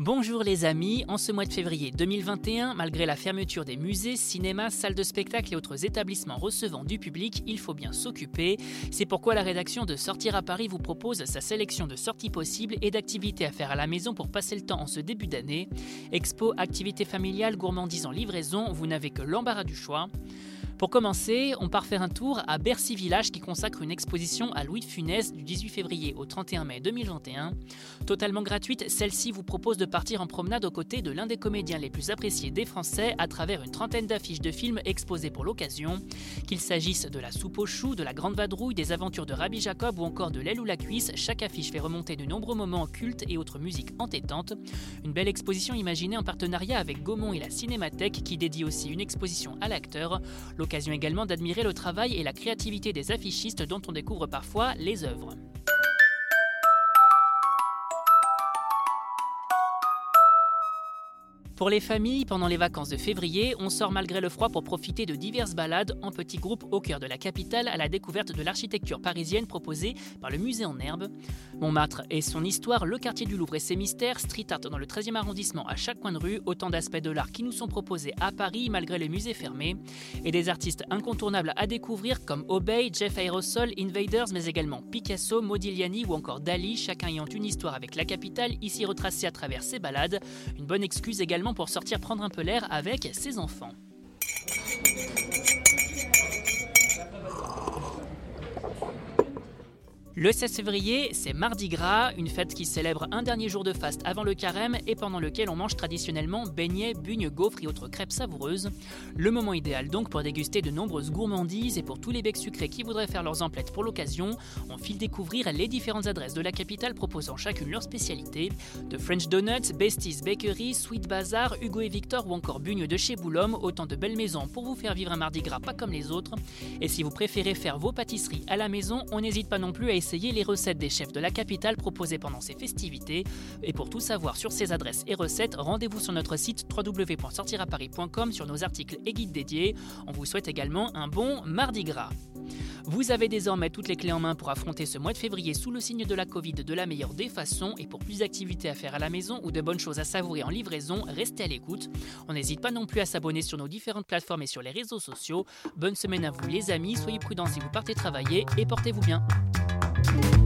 Bonjour les amis, en ce mois de février 2021, malgré la fermeture des musées, cinémas, salles de spectacle et autres établissements recevant du public, il faut bien s'occuper. C'est pourquoi la rédaction de Sortir à Paris vous propose sa sélection de sorties possibles et d'activités à faire à la maison pour passer le temps en ce début d'année. Expo, activités familiales, gourmandises en livraison, vous n'avez que l'embarras du choix. Pour commencer, on part faire un tour à Bercy Village qui consacre une exposition à Louis de Funès du 18 février au 31 mai 2021. Totalement gratuite, celle-ci vous propose de partir en promenade aux côtés de l'un des comédiens les plus appréciés des Français à travers une trentaine d'affiches de films exposées pour l'occasion. Qu'il s'agisse de La soupe aux choux, de La Grande Vadrouille, des aventures de Rabbi Jacob ou encore de L'aile ou la cuisse, chaque affiche fait remonter de nombreux moments cultes et autres musiques entêtantes. Une belle exposition imaginée en partenariat avec Gaumont et la Cinémathèque qui dédie aussi une exposition à l'acteur. L'occasion également d'admirer le travail et la créativité des affichistes dont on découvre parfois les œuvres. Pour les familles, pendant les vacances de février, on sort malgré le froid pour profiter de diverses balades en petits groupes au cœur de la capitale à la découverte de l'architecture parisienne proposée par le musée en herbe. Montmartre et son histoire, le quartier du Louvre et ses mystères, street art dans le 13e arrondissement à chaque coin de rue, autant d'aspects de l'art qui nous sont proposés à Paris malgré les musées fermés, et des artistes incontournables à découvrir comme Obey, Jeff Aerosol, Invaders, mais également Picasso, Modigliani ou encore Dali, chacun ayant une histoire avec la capitale, ici retracée à travers ses balades. Une bonne excuse également pour sortir prendre un peu l'air avec ses enfants. Le 16 février, c'est Mardi Gras, une fête qui célèbre un dernier jour de faste avant le carême et pendant lequel on mange traditionnellement beignets, bugnes, gaufres et autres crêpes savoureuses. Le moment idéal donc pour déguster de nombreuses gourmandises et pour tous les becs sucrés qui voudraient faire leurs emplettes pour l'occasion, on file découvrir les différentes adresses de la capitale proposant chacune leur spécialité. De French Donuts, Besties Bakery, Sweet Bazaar, Hugo et Victor ou encore Bugnes de chez Boulogne, autant de belles maisons pour vous faire vivre un Mardi Gras pas comme les autres. Et si vous préférez faire vos pâtisseries à la maison, on n'hésite pas non plus à essayer les recettes des chefs de la capitale proposées pendant ces festivités. Et pour tout savoir sur ces adresses et recettes, rendez-vous sur notre site www.sortiraparis.com sur nos articles et guides dédiés. On vous souhaite également un bon mardi gras. Vous avez désormais toutes les clés en main pour affronter ce mois de février sous le signe de la Covid de la meilleure des façons et pour plus d'activités à faire à la maison ou de bonnes choses à savourer en livraison, restez à l'écoute. On n'hésite pas non plus à s'abonner sur nos différentes plateformes et sur les réseaux sociaux. Bonne semaine à vous les amis, soyez prudents si vous partez travailler et portez-vous bien. Música